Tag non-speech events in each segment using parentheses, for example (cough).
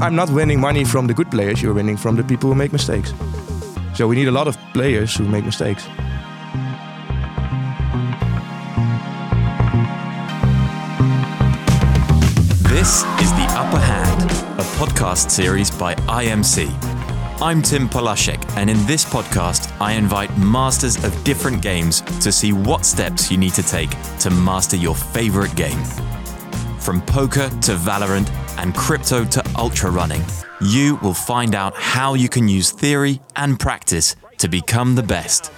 I'm not winning money from the good players. You're winning from the people who make mistakes. So we need a lot of players who make mistakes. This is The Upper Hand, a podcast series by IMC. I'm Tim Polaszek, and in this podcast, I invite masters of different games to see what steps you need to take to master your favorite game. From poker to Valorant and crypto to ultra running, you will find out how you can use theory and practice to become the best.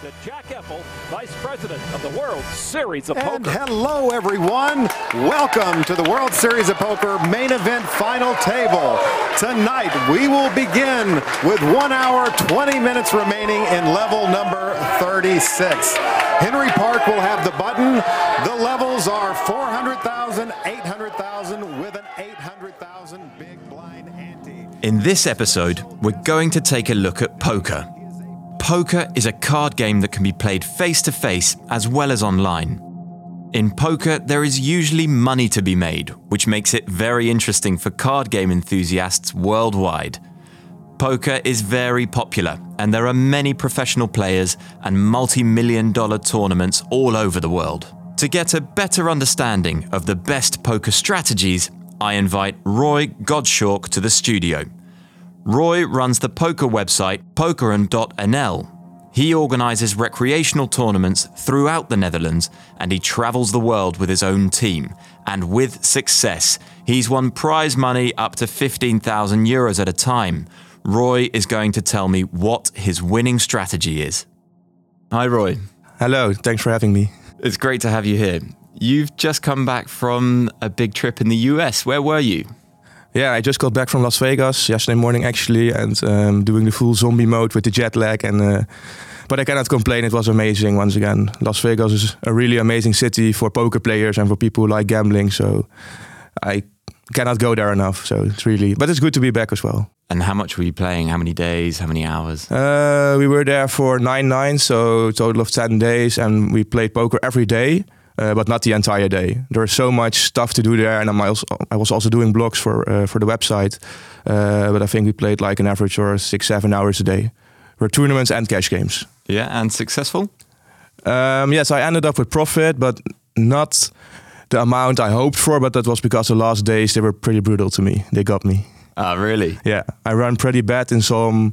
Vice President of the World Series of And Poker. hello, everyone. Welcome to the World Series of Poker main event final table. Tonight, we will begin with one hour, 20 minutes remaining in level number 36. Henry Park will have the button. The levels are 400,000, 800,000 with an 800,000 big blind ante. In this episode, we're going to take a look at poker. Poker is a card game that can be played face to face as well as online. In poker, there is usually money to be made, which makes it very interesting for card game enthusiasts worldwide. Poker is very popular, and there are many professional players and multi million dollar tournaments all over the world. To get a better understanding of the best poker strategies, I invite Roy Godschalk to the studio. Roy runs the poker website pokeren.nl. He organises recreational tournaments throughout the Netherlands and he travels the world with his own team. And with success, he's won prize money up to 15,000 euros at a time. Roy is going to tell me what his winning strategy is. Hi, Roy. Hello, thanks for having me. It's great to have you here. You've just come back from a big trip in the US. Where were you? Yeah, I just got back from Las Vegas yesterday morning actually, and um, doing the full zombie mode with the jet lag. And uh, but I cannot complain. It was amazing once again. Las Vegas is a really amazing city for poker players and for people who like gambling. So I cannot go there enough. So it's really, but it's good to be back as well. And how much were you playing? How many days? How many hours? Uh, we were there for nine nights, so a total of ten days, and we played poker every day. Uh, but not the entire day. There's so much stuff to do there, and I'm also, I was also doing blogs for uh, for the website. Uh, but I think we played like an average or six, seven hours a day. Were tournaments and cash games. Yeah, and successful? Um, yes, I ended up with profit, but not the amount I hoped for. But that was because the last days they were pretty brutal to me. They got me. Ah, really? Yeah, I ran pretty bad in some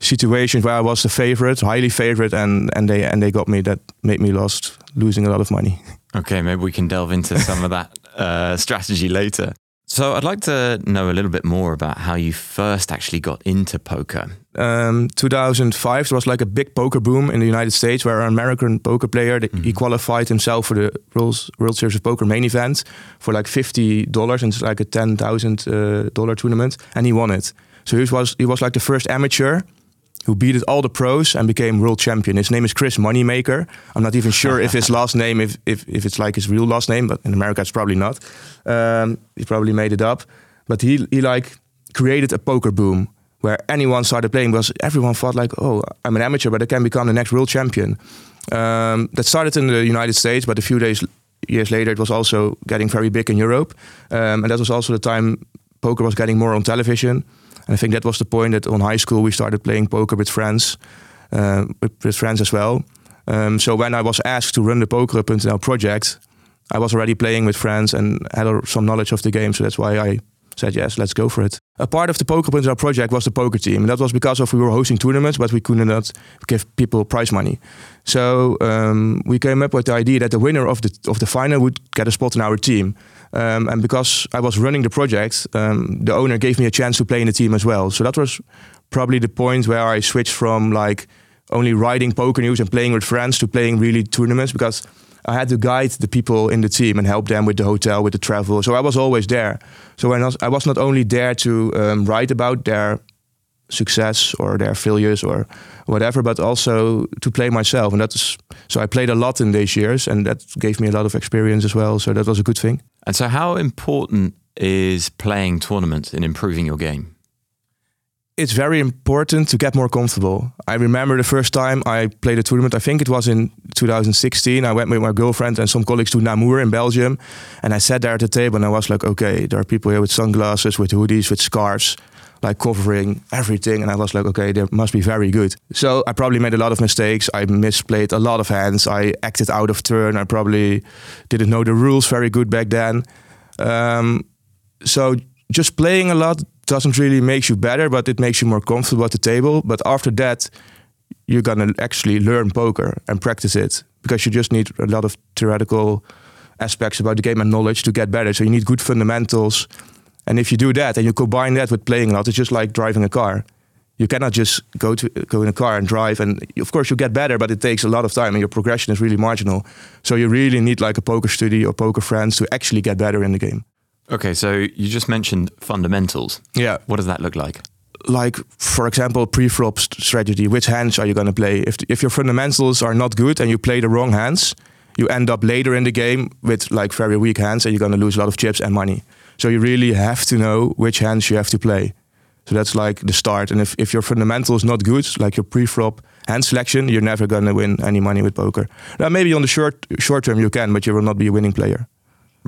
situations where I was the favorite, highly favorite, and and they and they got me. That made me lost, losing a lot of money. (laughs) Okay, maybe we can delve into some of that (laughs) uh, strategy later. So, I'd like to know a little bit more about how you first actually got into poker. Um, 2005, there was like a big poker boom in the United States, where an American poker player he qualified himself for the World, World Series of Poker main event for like fifty dollars, and it's like a ten thousand uh, dollar tournament, and he won it. So he was he was like the first amateur who beat all the pros and became world champion. His name is Chris Moneymaker. I'm not even sure if his (laughs) last name, if, if, if it's like his real last name, but in America it's probably not. Um, he probably made it up. But he, he like created a poker boom where anyone started playing because everyone thought like, oh, I'm an amateur, but I can become the next world champion. Um, that started in the United States, but a few days years later, it was also getting very big in Europe, um, and that was also the time poker was getting more on television. And I think that was the point that on high school we started playing poker with friends, uh, with, with friends as well. Um, so when I was asked to run the Poker.nl project, I was already playing with friends and had some knowledge of the game. So that's why I said yes, let's go for it. A part of the Poker Poker.nl project was the poker team. And that was because of we were hosting tournaments, but we could not give people prize money. So um, we came up with the idea that the winner of the of the final would get a spot in our team. Um, and because I was running the project, um, the owner gave me a chance to play in the team as well. So that was probably the point where I switched from like only writing poker news and playing with friends to playing really tournaments because I had to guide the people in the team and help them with the hotel, with the travel. So I was always there. So I was, I was not only there to um, write about their success or their failures or whatever, but also to play myself. And that's so I played a lot in these years, and that gave me a lot of experience as well. So that was a good thing. And so, how important is playing tournaments in improving your game? It's very important to get more comfortable. I remember the first time I played a tournament, I think it was in 2016. I went with my girlfriend and some colleagues to Namur in Belgium. And I sat there at the table and I was like, okay, there are people here with sunglasses, with hoodies, with scarves. like covering everything. And I was like, okay, they must be very good. So I probably made a lot of mistakes. I misplayed a lot of hands. I acted out of turn. I probably didn't know the rules very good back then. Um, so just playing a lot doesn't really make you better, but it makes you more comfortable at the table. But after that, you're gonna actually learn poker and practice it because you just need a lot of theoretical aspects about the game and knowledge to get better. So you need good fundamentals. And if you do that and you combine that with playing a lot, it's just like driving a car. You cannot just go to go in a car and drive, and of course you get better, but it takes a lot of time, and your progression is really marginal. So you really need like a poker study or poker friends to actually get better in the game. Okay, so you just mentioned fundamentals. Yeah. What does that look like? like for example pre-flop strategy which hands are you going to play if if your fundamentals are not good and you play the wrong hands you end up later in the game with like very weak hands and you're going to lose a lot of chips and money so you really have to know which hands you have to play so that's like the start and if, if your fundamental is not good like your pre-flop hand selection you're never going to win any money with poker now maybe on the short short term you can but you will not be a winning player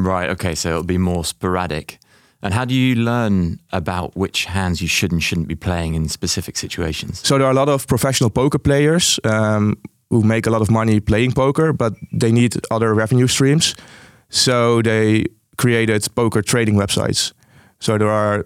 Right, okay, so it'll be more sporadic. And how do you learn about which hands you should and shouldn't be playing in specific situations? So there are a lot of professional poker players um, who make a lot of money playing poker, but they need other revenue streams. So they created poker trading websites. So there are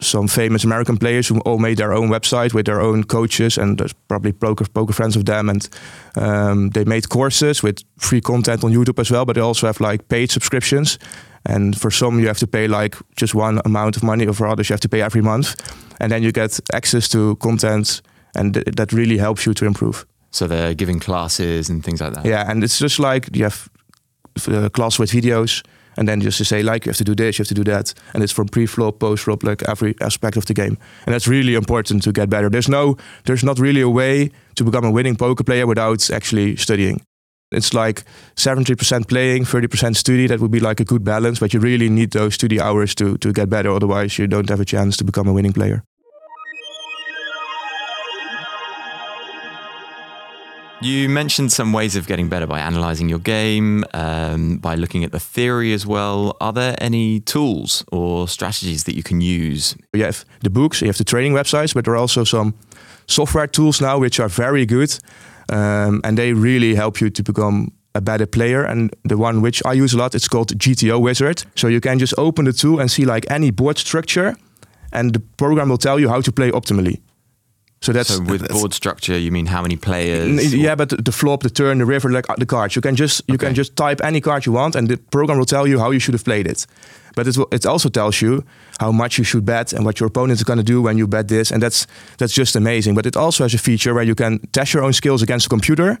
some famous American players who all made their own website with their own coaches, and there's probably poker poker friends of them, and um, they made courses with free content on YouTube as well. But they also have like paid subscriptions, and for some you have to pay like just one amount of money, or for others you have to pay every month, and then you get access to content, and th- that really helps you to improve. So they're giving classes and things like that. Yeah, and it's just like you have a class with videos, and then just to say like you have to do this, you have to do that, and it's from pre-flop, post-flop, like every aspect of the game, and that's really important to get better. There's no, there's not really a way to become a winning poker player without actually studying. It's like 70% playing, 30% study. That would be like a good balance, but you really need those study hours to to get better. Otherwise, you don't have a chance to become a winning player. You mentioned some ways of getting better by analyzing your game, um, by looking at the theory as well. Are there any tools or strategies that you can use? You have the books, you have the training websites, but there are also some software tools now which are very good, um, and they really help you to become a better player. And the one which I use a lot, it's called GTO Wizard. So you can just open the tool and see like any board structure, and the program will tell you how to play optimally. So that's so with that's- board structure, you mean how many players? Yeah, but the- flop, the turn, the river, like uh, the cards. You can just you can just type any card you want, and the program will tell you how you should have played it. But it will, it also tells you how much you should bet and what your opponent is going to do when you bet this, and that's that's just amazing. But it also has a feature where you can test your own skills against the computer,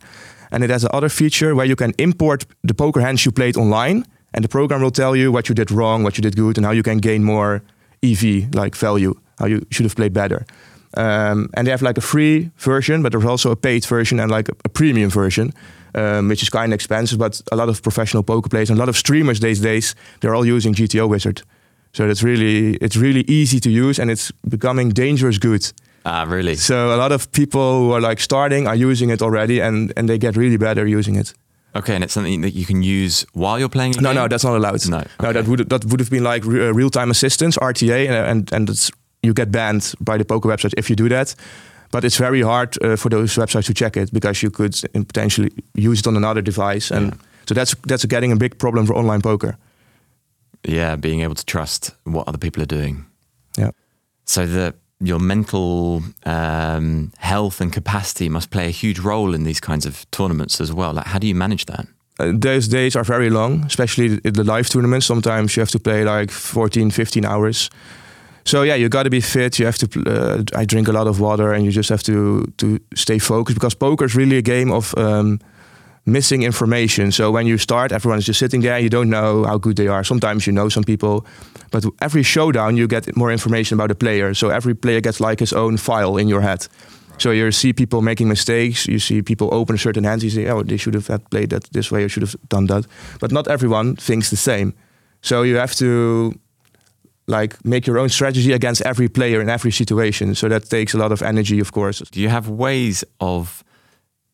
and it has another feature where you can import the poker hands you played online, and the program will tell you what you did wrong, what you did good, and how you can gain more EV like value, how you should have played better. Um, and they have like a free version, but there's also a paid version and like a, a premium version, um, which is kind of expensive. But a lot of professional poker players and a lot of streamers these days, they're all using GTO Wizard. So that's really it's really easy to use and it's becoming dangerous good. Ah, really? So a lot of people who are like starting are using it already and, and they get really better using it. Okay, and it's something that you can use while you're playing. No, game? no, that's not allowed. No, no, that would that would have been like re- uh, real time assistance (RTA), and and, and it's, you get banned by the poker website if you do that. But it's very hard uh, for those websites to check it because you could potentially use it on another device, and so that's that's getting a big problem for online poker. Yeah, being able to trust what other people are doing. Yeah. So the your mental um, health and capacity must play a huge role in these kinds of tournaments as well. Like, how do you manage that? Uh, those days are very long, especially in the live tournaments. Sometimes you have to play like 14, 15 hours. So yeah, you got to be fit. You have to. Uh, I drink a lot of water, and you just have to to stay focused because poker is really a game of um, missing information. So when you start, everyone is just sitting there. You don't know how good they are. Sometimes you know some people, but every showdown you get more information about the player. So every player gets like his own file in your head. So you see people making mistakes. You see people open certain hand. You say, "Oh, they should have played that this way, or should have done that." But not everyone thinks the same. So you have to like make your own strategy against every player in every situation. So that takes a lot of energy, of course. Do you have ways of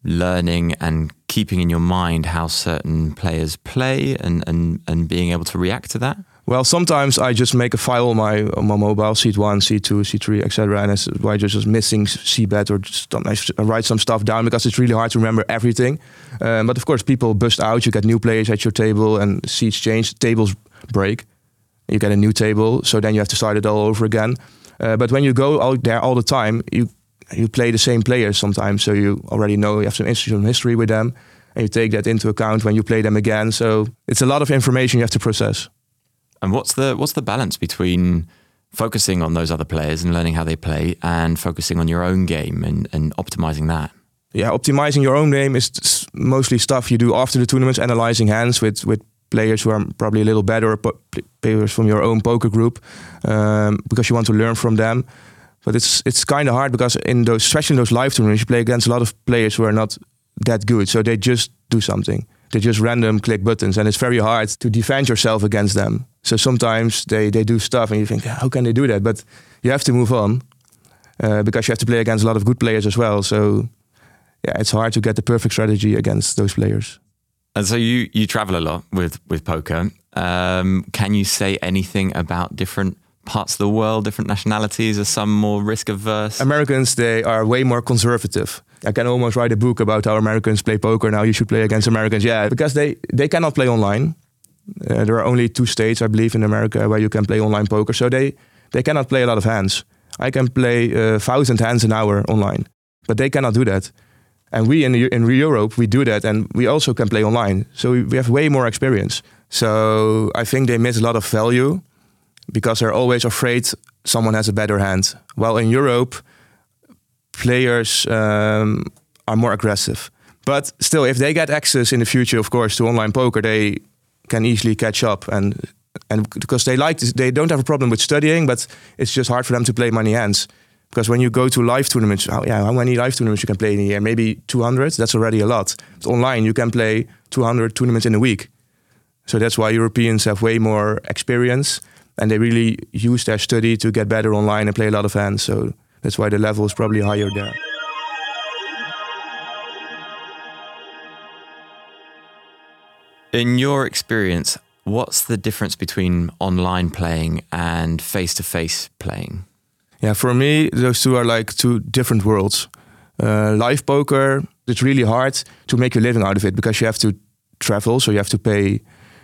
learning and keeping in your mind how certain players play and, and, and being able to react to that? Well, sometimes I just make a file on my on my mobile, seat one, seat two, seat three, etc. And it's why just just missing seabed or just I write some stuff down because it's really hard to remember everything. Um, but of course, people bust out. You get new players at your table, and seats change. Tables break. You get a new table, so then you have to start it all over again. Uh, but when you go out there all the time, you you play the same players sometimes, so you already know you have some institutional history with them, and you take that into account when you play them again. So it's a lot of information you have to process. And what's the what's the balance between focusing on those other players and learning how they play and focusing on your own game and, and optimizing that? Yeah, optimizing your own game is mostly stuff you do after the tournaments, analyzing hands with with players who are probably a little better, players from your own poker group, um, because you want to learn from them. But it's it's kind of hard because in those, especially in those live tournaments, you play against a lot of players who are not that good, so they just do something. They just random click buttons, and it's very hard to defend yourself against them. So sometimes they, they do stuff and you think, how can they do that? But you have to move on uh, because you have to play against a lot of good players as well. So yeah, it's hard to get the perfect strategy against those players. And so you you travel a lot with with poker. Um, can you say anything about different parts of the world, different nationalities? Are some more risk averse? Americans they are way more conservative. I can almost write a book about how Americans play poker. Now you should play against Americans. Yeah, because they they cannot play online. Uh, there are only two states, I believe, in America where you can play online poker. So they, they cannot play a lot of hands. I can play a uh, thousand hands an hour online, but they cannot do that. And we in, in Europe, we do that, and we also can play online. So we, we have way more experience. So I think they miss a lot of value because they're always afraid someone has a better hand. While in Europe, players um, are more aggressive. But still, if they get access in the future, of course, to online poker, they can easily catch up and and because they like this, they don't have a problem with studying, but it's just hard for them to play money hands. Because when you go to live tournaments, how, yeah, how many live tournaments you can play in a year? Maybe 200. That's already a lot. But online, you can play 200 tournaments in a week. So that's why Europeans have way more experience, and they really use their study to get better online and play a lot of hands. So that's why the level is probably higher there. In your experience, what's the difference between online playing and face to face playing? Yeah, for me, those two are like two different worlds. Uh, live poker, it's really hard to make your living out of it because you have to travel, so you have to pay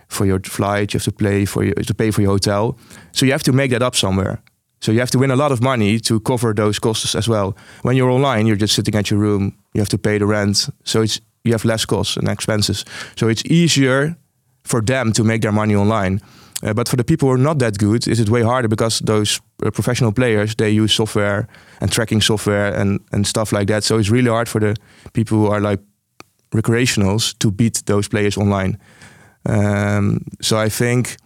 for your flight, you have to pay for your, to pay for your hotel, so you have to make that up somewhere. So you have to win a lot of money to cover those costs as well. When you're online, you're just sitting at your room. You have to pay the rent, so it's you have less costs and expenses. So it's easier for them to make their money online. Uh, but for the people who are not that good, is it way harder because those uh, professional players they use software and tracking software and and stuff like that. So it's really hard for the people who are like recreationals to beat those players online. Um, so I think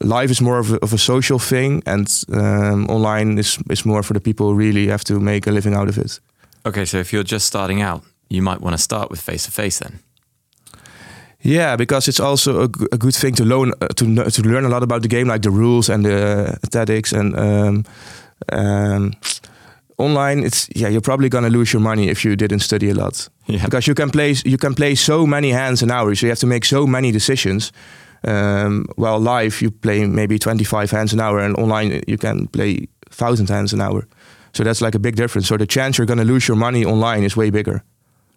life is more of a, of a social thing, and um, online is is more for the people who really have to make a living out of it. Okay, so if you're just starting out, you might want to start with face to face then. Yeah, because it's also a, a good thing to learn uh, to to learn a lot about the game, like the rules and the tactics and um, um, online. It's yeah, you're probably gonna lose your money if you didn't study a lot. (laughs) Yeah. Because you can play you can play so many hands an hour, so you have to make so many decisions. Um, while live you play maybe 25 hands an hour, and online you can play thousand hands an hour. So that's like a big difference. So the chance you're gonna lose your money online is way bigger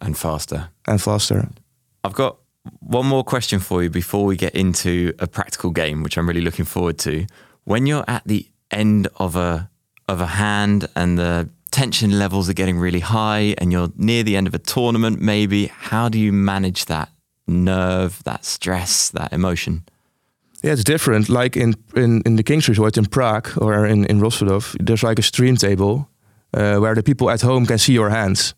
and faster. And faster. I've got one more question for you before we get into a practical game, which I'm really looking forward to. When you're at the end of a of a hand and the tension levels are getting really high and you're near the end of a tournament maybe, how do you manage that nerve, that stress, that emotion? Yeah, it's different. Like in in, in the King's Resort in Prague or in, in Rozvadov, there's like a stream table uh, where the people at home can see your hands.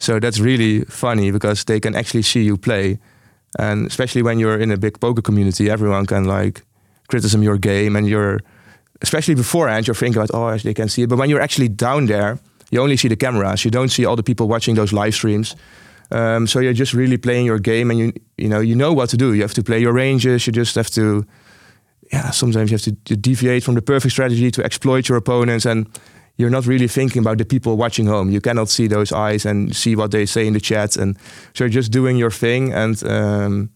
So that's really funny because they can actually see you play. And especially when you're in a big poker community, everyone can like criticism your game and you're especially beforehand you're thinking about oh they can see it. But when you're actually down there, you only see the cameras. You don't see all the people watching those live streams. Um, so you're just really playing your game and you you know you know what to do. You have to play your ranges, you just have to yeah, sometimes you have to, to deviate from the perfect strategy to exploit your opponents and you're not really thinking about the people watching home. You cannot see those eyes and see what they say in the chat, and so you're just doing your thing. And um,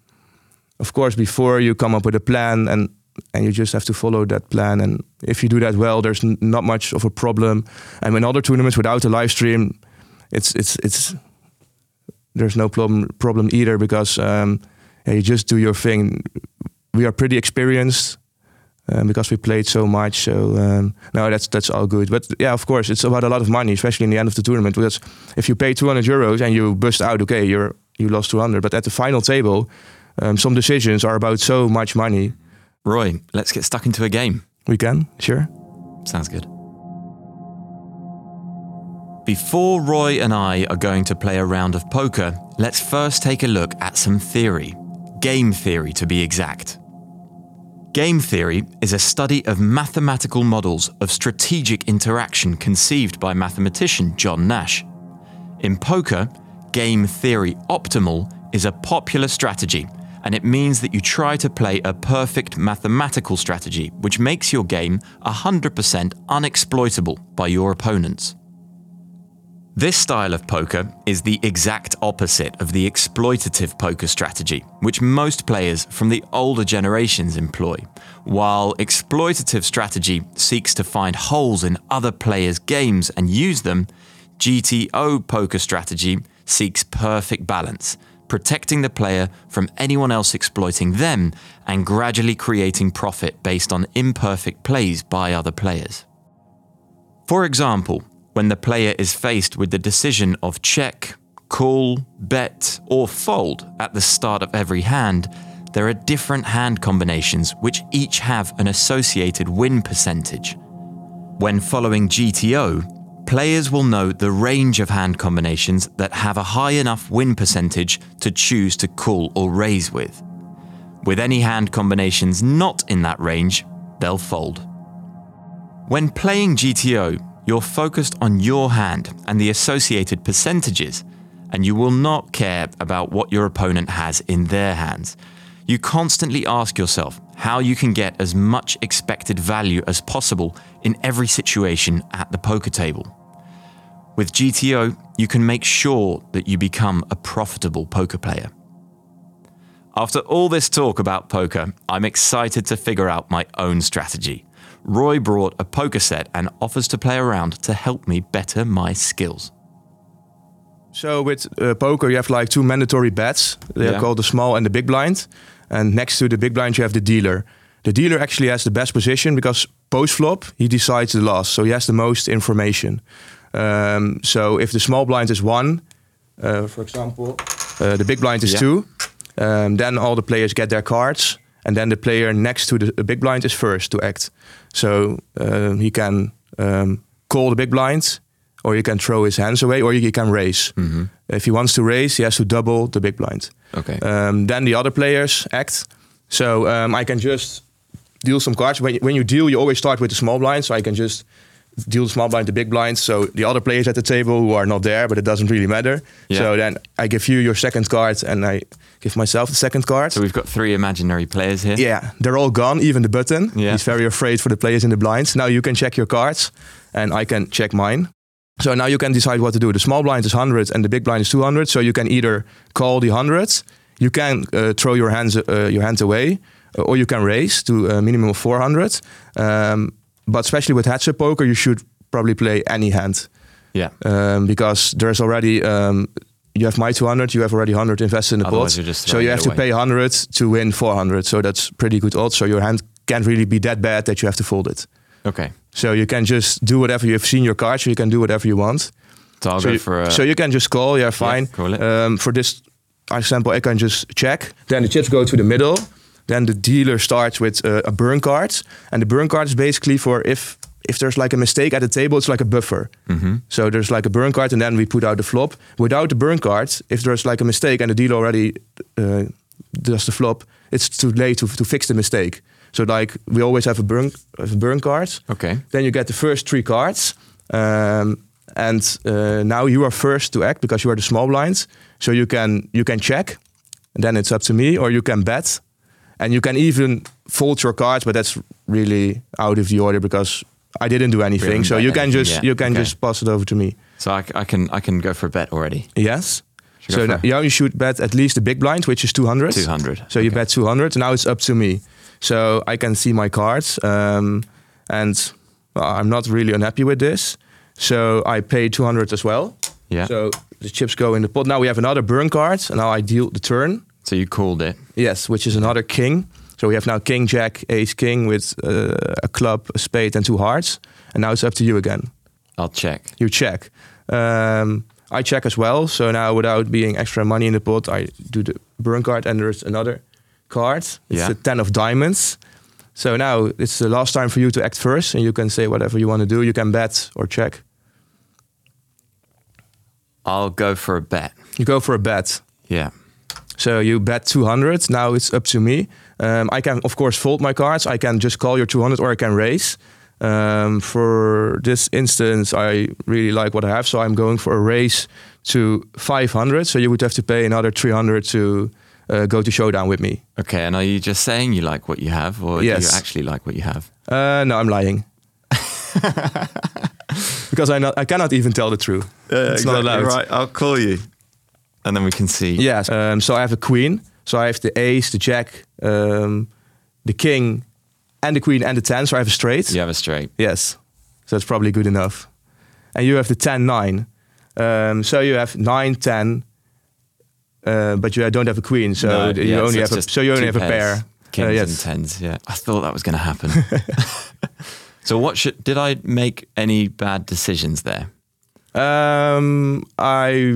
of course, before you come up with a plan, and and you just have to follow that plan. And if you do that well, there's not much of a problem. And in other tournaments without a live stream, it's it's it's there's no problem problem either because um, yeah, you just do your thing. We are pretty experienced. Um, because we played so much, so um, no, that's that's all good. But yeah, of course, it's about a lot of money, especially in the end of the tournament. Because if you pay 200 euros and you bust out, okay, you're you lost 200. But at the final table, um, some decisions are about so much money. Roy, let's get stuck into a game. We can, sure. Sounds good. Before Roy and I are going to play a round of poker, let's first take a look at some theory. Game theory, to be exact. Game theory is a study of mathematical models of strategic interaction conceived by mathematician John Nash. In poker, game theory optimal is a popular strategy, and it means that you try to play a perfect mathematical strategy, which makes your game 100% unexploitable by your opponents. This style of poker is the exact opposite of the exploitative poker strategy, which most players from the older generations employ. While exploitative strategy seeks to find holes in other players' games and use them, GTO poker strategy seeks perfect balance, protecting the player from anyone else exploiting them and gradually creating profit based on imperfect plays by other players. For example, when the player is faced with the decision of check, call, bet, or fold at the start of every hand, there are different hand combinations which each have an associated win percentage. When following GTO, players will know the range of hand combinations that have a high enough win percentage to choose to call or raise with. With any hand combinations not in that range, they'll fold. When playing GTO, you're focused on your hand and the associated percentages, and you will not care about what your opponent has in their hands. You constantly ask yourself how you can get as much expected value as possible in every situation at the poker table. With GTO, you can make sure that you become a profitable poker player. After all this talk about poker, I'm excited to figure out my own strategy. Roy brought a poker set and offers to play around to help me better my skills. So with uh, poker, you have like two mandatory bets. They Yeah. are called the small and the big blind. And next to the big blind, you have the dealer. The dealer actually has the best position because post flop he decides the loss, so he has the most information. Um, so if the small blind is one, uh, for example, uh, the big blind is Yeah. two, um, then all the players get their cards, and then the player next to the, big blind is first to act. So um, he can um, call the big blind, or he can throw his hands away, or he can raise. If he wants to raise, he has to double the big blind. Okay. Um, then the other players act. So um, I can just deal some cards. When, when you deal, you always start with the small blind. So I can just deal the small blind, the big blind. So the other players at the table who are not there, but it doesn't really matter. Yeah. So then I give you your second card and I give myself the second card. So we've got three imaginary players here. yeah, they're all gone, even the button. Yeah. He's very afraid for the players in the blinds. Now you can check your cards and I can check mine. So now you can decide what to do. The small blind is 100 and the big blind is 200. So you can either call the 100, you can uh, throw your hands uh, your hands away, uh, or you can raise to a minimum of 400. Um, but especially with heads up poker, you should probably play any hand Yeah. um, because there's already um, you have my 200, you have already 100 invested in the Otherwise pot. so you have to away. pay 100 to win 400. So that's pretty good odds. So your hand can't really be that bad that you have to fold it. Okay. So you can just do whatever you have seen your cards. So you can do whatever you want. So I'll so, go you, for a. so you can just call. Yeah, fine. call it. Um, for this example, I can just check. Then the chips go to the middle. Then the dealer starts with uh, a burn card, and the burn card is basically for if if there's like a mistake at the table, it's like a buffer. Mm-hmm. So there's like a burn card, and then we put out the flop. Without the burn card, if there's like a mistake and the dealer already uh, does the flop, it's too late to, to fix the mistake. So like we always have a burn have a burn card. Okay. Then you get the first three cards, um, and uh, now you are first to act because you are the small blinds. So you can you can check, and then it's up to me, or you can bet, and you can even fold your cards, but that's really out of the order because I didn't do anything. haven't So you can anything just you can Okay. just pass it over to me. So I, I can I can go for a bet already. Yes. Should So now, yeah, you should bet at least the big blind, which is 200. 200. So you bet 200. Now it's up to me. So I can see my cards, um, and I'm not really unhappy with this. So I pay 200 as well. Yeah. So the chips go in the pot. Now we have another burn card, and now I deal the turn. So you called it. Yes, which is another king. So we have now king, jack, ace, king with uh, a club, a spade, and two hearts. And now it's up to you again. I'll check. You check. Um, I check as well. So now, without being extra money in the pot, I do the burn card, and there's another card. It's Yeah. the ten of diamonds. So now it's the last time for you to act first, and you can say whatever you want to do. You can bet or check. I'll go for a bet. You go for a bet. Yeah. So you bet 200. Now it's up to me. Um, I can, of course, fold my cards. I can just call your 200 or I can raise. Um, for this instance, I really like what I have. So I'm going for a raise to 500. So you would have to pay another 300 to uh, go to showdown with me. Okay. And are you just saying you like what you have, or do you actually like what you have? Uh, no, I'm lying. (laughs) because I, not, I cannot even tell the truth. it's not allowed. Right. I'll call you, and then we can see. Yes. Um, so I have a queen. So I have the ace, the jack, um, the king, and the queen and the ten. So I have a straight. You have a straight. Yes. So that's probably good enough. And you have the 10 9. Um, so you have 9 10. Uh, but you don't have a queen, so No, you yeah, only it's have a, so you only have a pair. Kings Uh, and tens. Yeah. I thought that was going to happen. (laughs) so what should did I make any bad decisions there? Um, I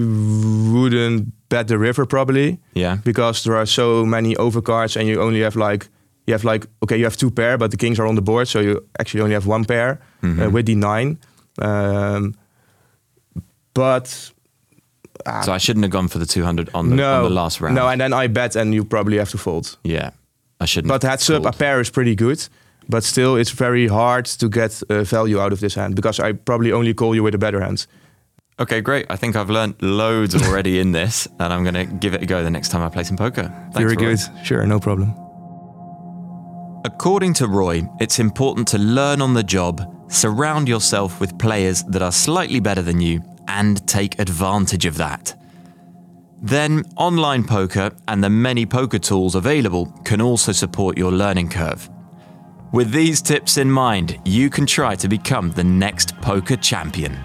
wouldn't bet the river probably. Yeah. Because there are so many overcards, and you only have like you have like okay, you have two pair, but the kings are on the board, so you actually only have one pair Mm-hmm. uh, with the nine. Um, but So I shouldn't have gone for the 200 on the, no, on the last round. no, and then I bet, and you probably have to fold. yeah. I shouldn't. But heads up, a pair is pretty good. But still, it's very hard to get uh, value out of this hand because I probably only call you with a better hand. Okay, great. I think I've learned loads already in this, and I'm going to give it a go the next time I play some poker. Thanks, very Roy. good. Sure, no problem. According to Roy, it's important to learn on the job, surround yourself with players that are slightly better than you, and take advantage of that. Then, online poker and the many poker tools available can also support your learning curve. With these tips in mind, you can try to become the next poker champion.